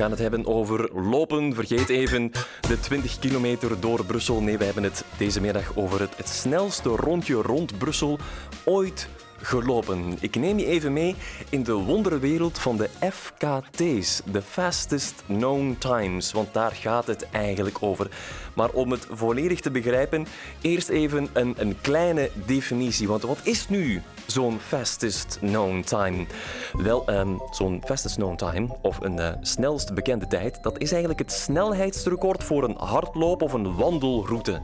gaan het hebben over lopen. Vergeet even de 20 kilometer door Brussel. Nee, we hebben het deze middag over het, het snelste rondje rond Brussel ooit gelopen. Ik neem je even mee in de wonderwereld van de FKT's, de Fastest Known Times, want daar gaat het eigenlijk over. Maar om het volledig te begrijpen, eerst even een, een kleine definitie. Want wat is nu zo'n fastest known time? Wel, ehm, zo'n fastest known time, of een uh, snelst bekende tijd, dat is eigenlijk het snelheidsrecord voor een hardloop of een wandelroute.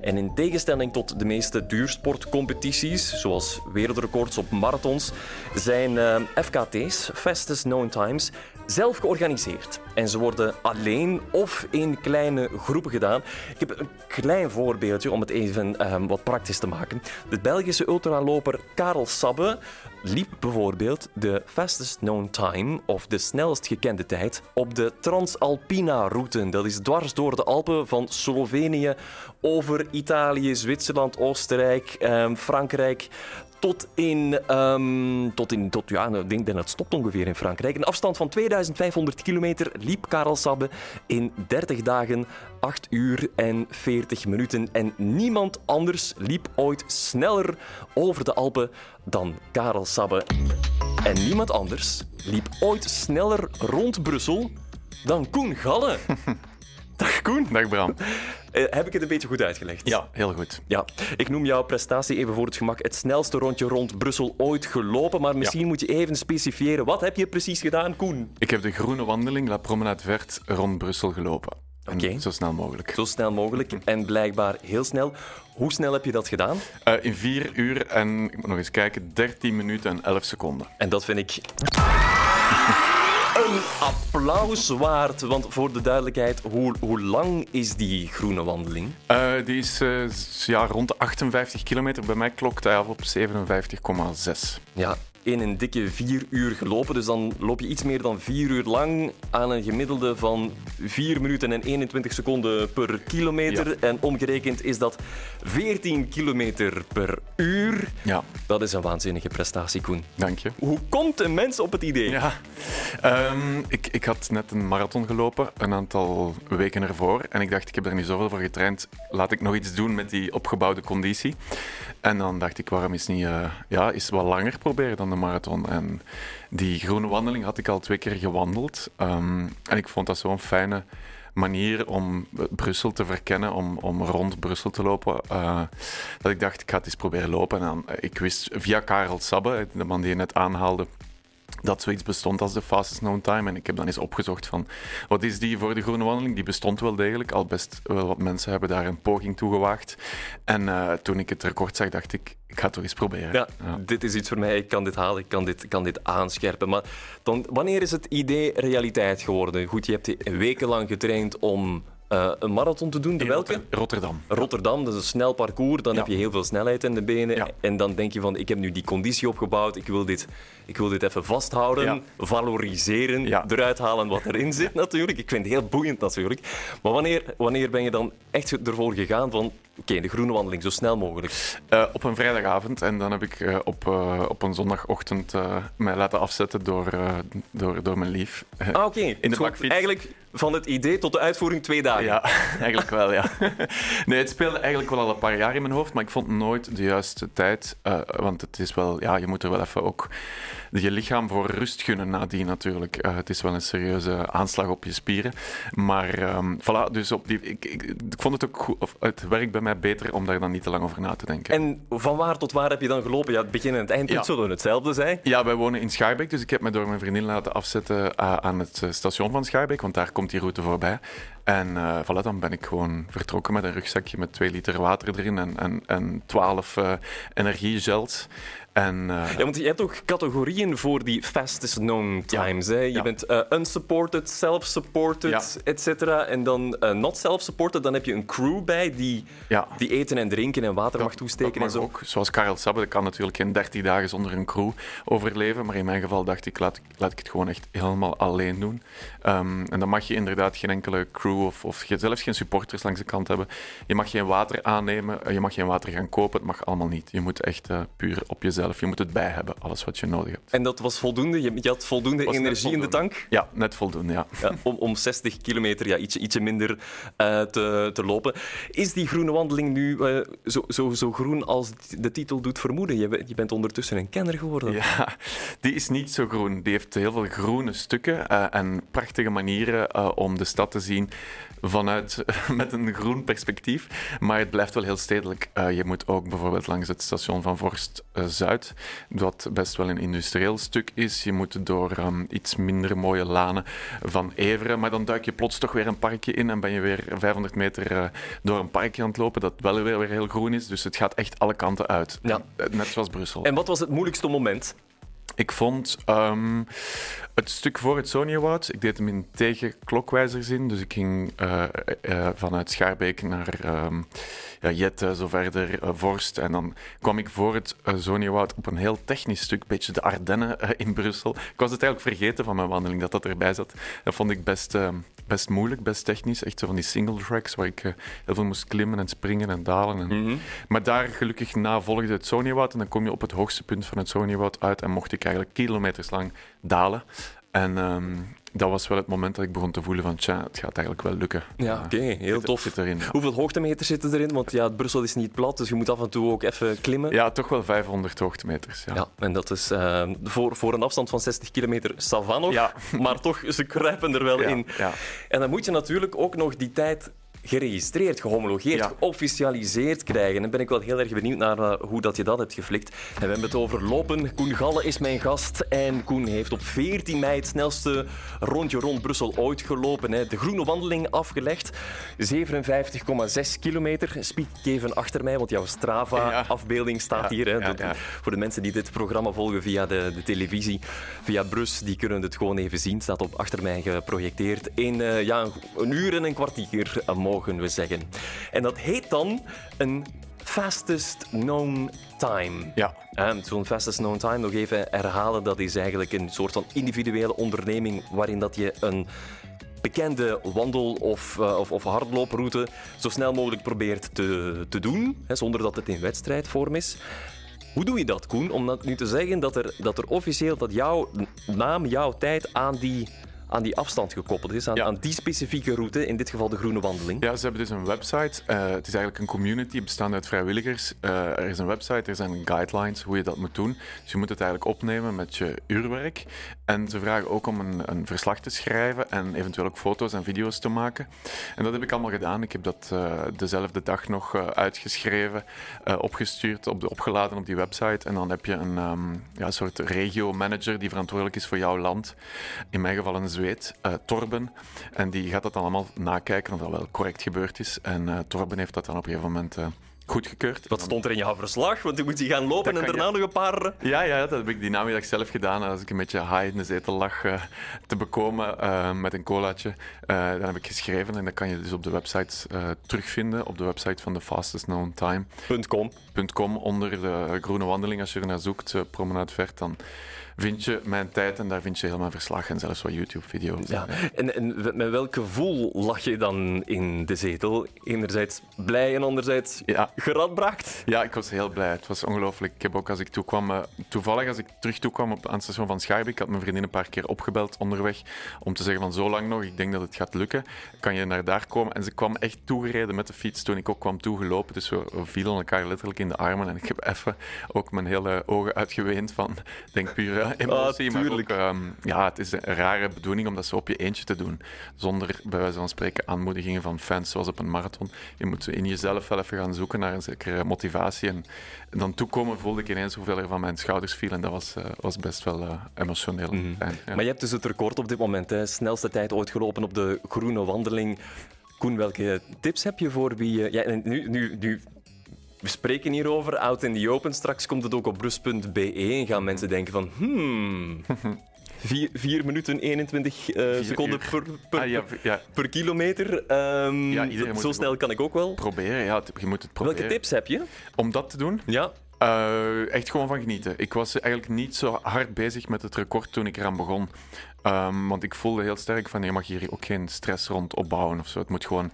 En in tegenstelling tot de meeste duursportcompetities, zoals wereldrecords op marathons, zijn uh, FKT's, Fastest Known Times, zelf georganiseerd. En ze worden alleen of in kleine groepen gedaan. Ik heb een klein voorbeeldje om het even um, wat praktisch te maken. De Belgische ultraloper Karel Sabbe liep bijvoorbeeld de fastest known time, of de snelst gekende tijd, op de Transalpina-route. Dat is dwars door de Alpen van Slovenië over Italië, Zwitserland, Oostenrijk, eh, Frankrijk, tot in, um, tot in tot, ja, ik denk dat het stopt ongeveer in Frankrijk. Een afstand van 2500 kilometer liep Karel Sabbe in 30 dagen, 8 uur en 40 minuten. En niemand anders liep ooit sneller over de Alpen dan Karel Sabbe. En niemand anders liep ooit sneller rond Brussel dan Koen Galle. Dag Koen. Dag Bram. Uh, heb ik het een beetje goed uitgelegd? Ja, heel goed. Ja. Ik noem jouw prestatie even voor het gemak het snelste rondje rond Brussel ooit gelopen. Maar misschien ja. moet je even specifieren. Wat heb je precies gedaan, Koen? Ik heb de groene wandeling La Promenade Vert rond Brussel gelopen. Oké. Okay. Zo snel mogelijk. Zo snel mogelijk en blijkbaar heel snel. Hoe snel heb je dat gedaan? Uh, in 4 uur en, ik moet nog eens kijken, 13 minuten en 11 seconden. En dat vind ik een applaus waard. Want voor de duidelijkheid, hoe, hoe lang is die groene wandeling? Uh, die is uh, ja, rond de 58 kilometer. Bij mij klokt hij af op 57,6. Ja, in een dikke vier uur gelopen. Dus dan loop je iets meer dan vier uur lang aan een gemiddelde van 4 minuten en 21 seconden per kilometer. Ja. En omgerekend is dat 14 kilometer per uur. Ja. Dat is een waanzinnige prestatie, Koen. Dank je. Hoe komt een mens op het idee? Ja, um, ik, ik had net een marathon gelopen, een aantal weken ervoor. En ik dacht, ik heb er nu zoveel voor getraind, laat ik nog iets doen met die opgebouwde conditie. En dan dacht ik, waarom is niet uh, ja, is wat langer proberen dan marathon? En die groene wandeling had ik al twee keer gewandeld. Um, en ik vond dat zo'n fijne manier om Brussel te verkennen, om, om rond Brussel te lopen, uh, dat ik dacht, ik ga het eens proberen lopen. En dan, ik wist via Karel Sabbe, de man die je net aanhaalde, dat zoiets bestond als de fastest known time. En ik heb dan eens opgezocht van wat is die voor de groene wandeling? Die bestond wel degelijk. Al best wel wat mensen hebben daar een poging toe gewaagd. En uh, toen ik het record zag, dacht ik, ik ga het toch eens proberen. Ja, ja, dit is iets voor mij. Ik kan dit halen, ik kan dit, kan dit aanscherpen. Maar dan, wanneer is het idee realiteit geworden? Goed, je hebt wekenlang getraind om uh, een marathon te doen. De welke? Rotterdam. Rotterdam, dat is een snel parcours. Dan ja. heb je heel veel snelheid in de benen. Ja. En dan denk je van, ik heb nu die conditie opgebouwd. Ik wil dit, ik wil dit even vasthouden, Ja. valoriseren, eruit halen wat erin zit natuurlijk. Ik vind het heel boeiend natuurlijk. Maar wanneer, wanneer ben je dan echt ervoor gegaan van, oké, de groene wandeling zo snel mogelijk? Uh, op een vrijdagavond. En dan heb ik uh, op, op een zondagochtend mij laten afzetten door, door, door mijn lief. Ah, oké. In de bakfiets. Eigenlijk van het idee tot de uitvoering twee dagen. Ja, eigenlijk wel, ja. Nee, het speelde eigenlijk wel al een paar jaar in mijn hoofd, maar ik vond nooit de juiste tijd. Uh, want het is wel, ja, je moet er wel even ook je lichaam voor rust gunnen nadien natuurlijk. Uh, het is wel een serieuze aanslag op je spieren. Maar um, voilà, dus op die, ik, ik, ik vond het ook goed, of het werkt bij mij beter om daar dan niet te lang over na te denken. En van waar tot waar heb je dan gelopen? Ja, het begin en het eindpunt Ja. zullen hetzelfde zijn. Ja, wij wonen in Schaarbeek, dus ik heb me door mijn vriendin laten afzetten uh, aan het station van Schaarbeek, want daar komt die route voorbij. En uh, dan ben ik gewoon vertrokken met een rugzakje met twee liter water erin en, en, en 12 uh, energiegels. En, uh, Ja, want je hebt ook categorieën voor die fastest known times. Hè? Je Ja. bent uh, unsupported, self-supported, Ja. et cetera. En dan uh, not self-supported, dan heb je een crew bij die, die eten en drinken en water mag toesteken dat en zo. ook. Zoals Karel Sabbe, dat kan natuurlijk geen 30 dagen zonder een crew overleven. Maar in mijn geval dacht ik, laat, laat ik het gewoon echt helemaal alleen doen. Um, en dan mag je inderdaad geen enkele crew of, of zelfs geen supporters langs de kant hebben. Je mag geen water aannemen, eh, je mag geen water gaan kopen, het mag allemaal niet. Je moet echt eh, puur op jezelf, je moet het bij hebben, alles wat je nodig hebt. En dat was voldoende? Je, je had voldoende Was energie in de tank? Ja, net voldoende, ja. Ja, om, om 60 kilometer, ja, ietsje, ietsje minder eh, te, te lopen. Is die groene wandeling nu eh, zo, zo, zo groen als de titel doet vermoeden? Je, bent- je bent ondertussen een kenner geworden. Ja, die is niet zo groen. Die heeft heel veel groene stukken eh, en prachtige manieren om de stad te zien vanuit met een groen perspectief. Maar het blijft wel heel stedelijk. Je moet ook bijvoorbeeld langs het station van Vorst eh, Zuid, wat best wel een industrieel stuk is. Je moet door ehm, iets minder mooie lanen van Everen, maar dan duik je plots toch weer een parkje in en ben je weer 500 meter eh, door een parkje aan het lopen dat wel weer, weer heel groen is. Dus het gaat echt alle kanten uit. Ja. Eh, Net zoals Brussel. En wat was het moeilijkste moment? Ik vond ehm, het stuk voor het Soniawoud, ik deed hem in tegenklokwijzerzin. Dus ik ging eh, eh, vanuit Schaarbeek naar ehm ja, Jette, zo verder, eh, Vorst. En dan kwam ik voor het Soniawoud op een heel technisch stuk, een beetje de Ardennen in Brussel. Ik was het eigenlijk vergeten van mijn wandeling, dat dat erbij zat. Dat vond ik best, eh, best moeilijk, best technisch. Echt zo van die single tracks, waar ik eh, heel veel moest klimmen en springen en dalen. En... Maar daar gelukkig na volgde het Soniawoud en dan kom je op het hoogste punt van het Soniawoud uit en mocht ik eigenlijk kilometers lang dalen. En ehm, dat was wel het moment dat ik begon te voelen van, tja, het gaat eigenlijk wel lukken. Ja, Eh, oké, heel tof. Zit erin. Hoeveel hoogtemeters zitten erin? Want ja, Brussel is niet plat, dus je moet af en toe ook even klimmen. Ja, toch wel 500 hoogtemeters. Ja. Ja, en dat is eh, voor, voor een afstand van 60 kilometer savannog, Ja. maar toch, ze kruipen er wel Ja, in. ja. En dan moet je natuurlijk ook nog die tijd geregistreerd, gehomologeerd, Ja. geofficialiseerd krijgen. En dan ben ik wel heel erg benieuwd naar eh, hoe dat je dat hebt geflikt. En we hebben het over lopen. Koen Galle is mijn gast. En Koen heeft op 14 mei het snelste rondje rond Brussel ooit gelopen. Hè. De groene wandeling afgelegd. 57,6 kilometer. Spiek even achter mij, want jouw. Strava-afbeelding staat Ja, hier. Hè. ja, Dat- ja. Voor de mensen die dit programma volgen via de, de televisie, via Brus, die kunnen het gewoon even zien. Staat op achter mij geprojecteerd. In eh, ja, een, een uur en een kwartier, eh, mogen we zeggen. En dat heet dan een fastest known time. Ja. Zo'n fastest known time, nog even herhalen, dat is eigenlijk een soort van individuele onderneming waarin dat je een bekende wandel- of, eh, of, of hardlooproute zo snel mogelijk probeert te, te doen, hè, zonder dat het in wedstrijdvorm is. Hoe doe je dat, Koen? Om dat nu te zeggen dat er, dat er officieel dat jouw naam, jouw tijd aan die, aan die afstand gekoppeld is, aan, Ja. aan die specifieke route, in dit geval de groene wandeling. Ja, ze hebben dus een website. Eh, het is eigenlijk een community bestaande uit vrijwilligers. Eh, er is een website, er zijn guidelines hoe je dat moet doen. Dus je moet het eigenlijk opnemen met je uurwerk. En ze vragen ook om een, een verslag te schrijven en eventueel ook foto's en video's te maken. En dat heb ik allemaal gedaan. Ik heb dat eh, dezelfde dag nog uitgeschreven, opgestuurd, op de, opgeladen op die website. En dan heb je een ehm, ja, soort regio-manager die verantwoordelijk is voor jouw land. In mijn geval een Zweed, eh, Torben. En die gaat dat dan allemaal nakijken of dat wel correct gebeurd is. En eh, Torben heeft dat dan op een gegeven moment eh, goedgekeurd. Wat stond er in jouw verslag? Want moet die gaan lopen Dat en daarna nog een paar... Ja, ja, dat heb ik die namiddag zelf gedaan. Als ik een beetje high in de zetel lag te bekomen met een colaatje, dan heb ik geschreven. En dat kan je dus op de website terugvinden. Op de website van de Fastest Known .com. onder de groene wandeling. Als je er naar zoekt, Promenade Vert, dan vind je mijn tijd. En daar vind je heel mijn verslag en zelfs wat YouTube-video's. Ja. En, en met welk gevoel lag je dan in de zetel? Enerzijds blij en anderzijds Ja. geradbraakt? Ja, ik was heel blij. Het was ongelooflijk. Ik heb ook als ik toekwam, eh, toevallig als ik terug toekwam op, aan het station van Schaarbeek, ik had mijn vriendin een paar keer opgebeld onderweg om te zeggen van zo lang nog, ik denk dat het gaat lukken. Kan je naar daar komen? En ze kwam echt toegereden met de fiets toen ik ook kwam toegelopen. Dus we, we vielen elkaar letterlijk in de armen en ik heb even ook mijn hele ogen uitgeweend van, denk puur emotie. maar ook, ehm, ja, het is een rare bedoeling om dat zo op je eentje te doen. Zonder bij wijze van spreken aanmoedigingen van fans zoals op een marathon. Je moet in jezelf wel even gaan zoeken naar een zekere motivatie. En, en dan toekomen voelde ik ineens hoeveel er van mijn schouders viel. En dat was, eh, was best wel eh, emotioneel. Fijn, ja. Maar je hebt dus het record op dit moment. Hè. Snelste tijd ooit gelopen op de groene wandeling. Koen, welke tips heb je voor wie... eh, Ja, nu, nu, nu, we spreken hierover, out in the open. Straks komt het ook op brus.be en gaan mensen denken van... Hmm, 4 minuten 21 eh, seconden per, per, Ah, ja, ja, per kilometer. Ehm, Ja, zo snel kan ik ook wel. proberen. Ja, je moet het proberen. Welke tips heb je? Om dat te doen? Ja. Eh, echt gewoon van genieten. Ik was eigenlijk niet zo hard bezig met het record toen ik eraan begon. Ehm, want ik voelde heel sterk van je mag hier ook geen stress rond opbouwen of zo. Het moet gewoon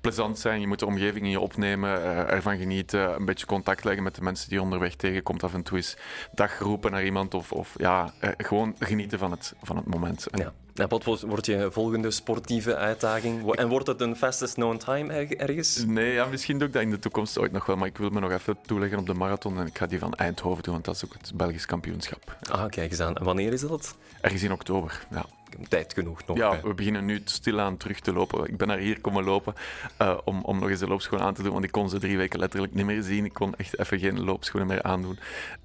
plezant zijn. Je moet de omgeving in je opnemen, uh, ervan genieten, een beetje contact leggen met de mensen die je onderweg tegenkomt. Af en toe eens dag roepen naar iemand of, of ja, uh, gewoon genieten van het, van het moment. Ja. En wat wordt je volgende sportieve uitdaging? En wordt het een fastest known time ergens? Nee, ja, misschien doe ik dat in de toekomst ooit nog wel. Maar ik wil me nog even toeleggen op de marathon. En ik ga die van Eindhoven doen, want dat is ook het Belgisch kampioenschap. Ah, kijk eens aan. En wanneer is dat? Ergens in oktober, ja tijd genoeg nog. Ja, we beginnen nu stilaan terug te lopen. Ik ben naar hier komen lopen uh, om, om nog eens de loopschoenen aan te doen, want ik kon ze drie weken letterlijk niet meer zien. Ik kon echt even geen loopschoenen meer aandoen.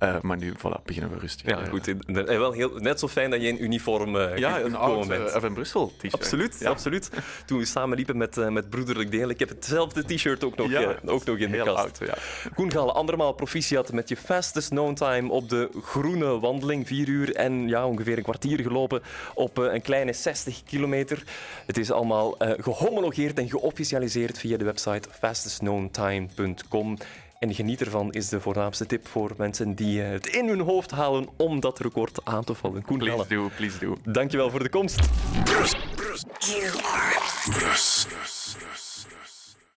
Uh, maar nu, voilà, beginnen we rustig. Ja, goed. En wel heel, net zo fijn dat je in uniform uh, ja, een oud bent. Uh, Brussel t-shirt. Absoluut, ja. absoluut. Toen we samen liepen met, met Broederlijk Deel, ik heb hetzelfde t-shirt ook nog, ja, ook nog in de kast. Oud, ja. Koen Gaal, andermaal proficiat met je fastest known time op de groene wandeling. Vier uur en ja, ongeveer een kwartier gelopen op een kleine 60 kilometer. Het is allemaal uh, gehomologeerd en geofficialiseerd via de website fastestknowntime.com. En geniet ervan is de voornaamste tip voor mensen die uh, het in hun hoofd halen om dat record aan te vallen. Koen please do, please do. Dankjewel voor de komst. Brus, brus. You are brus.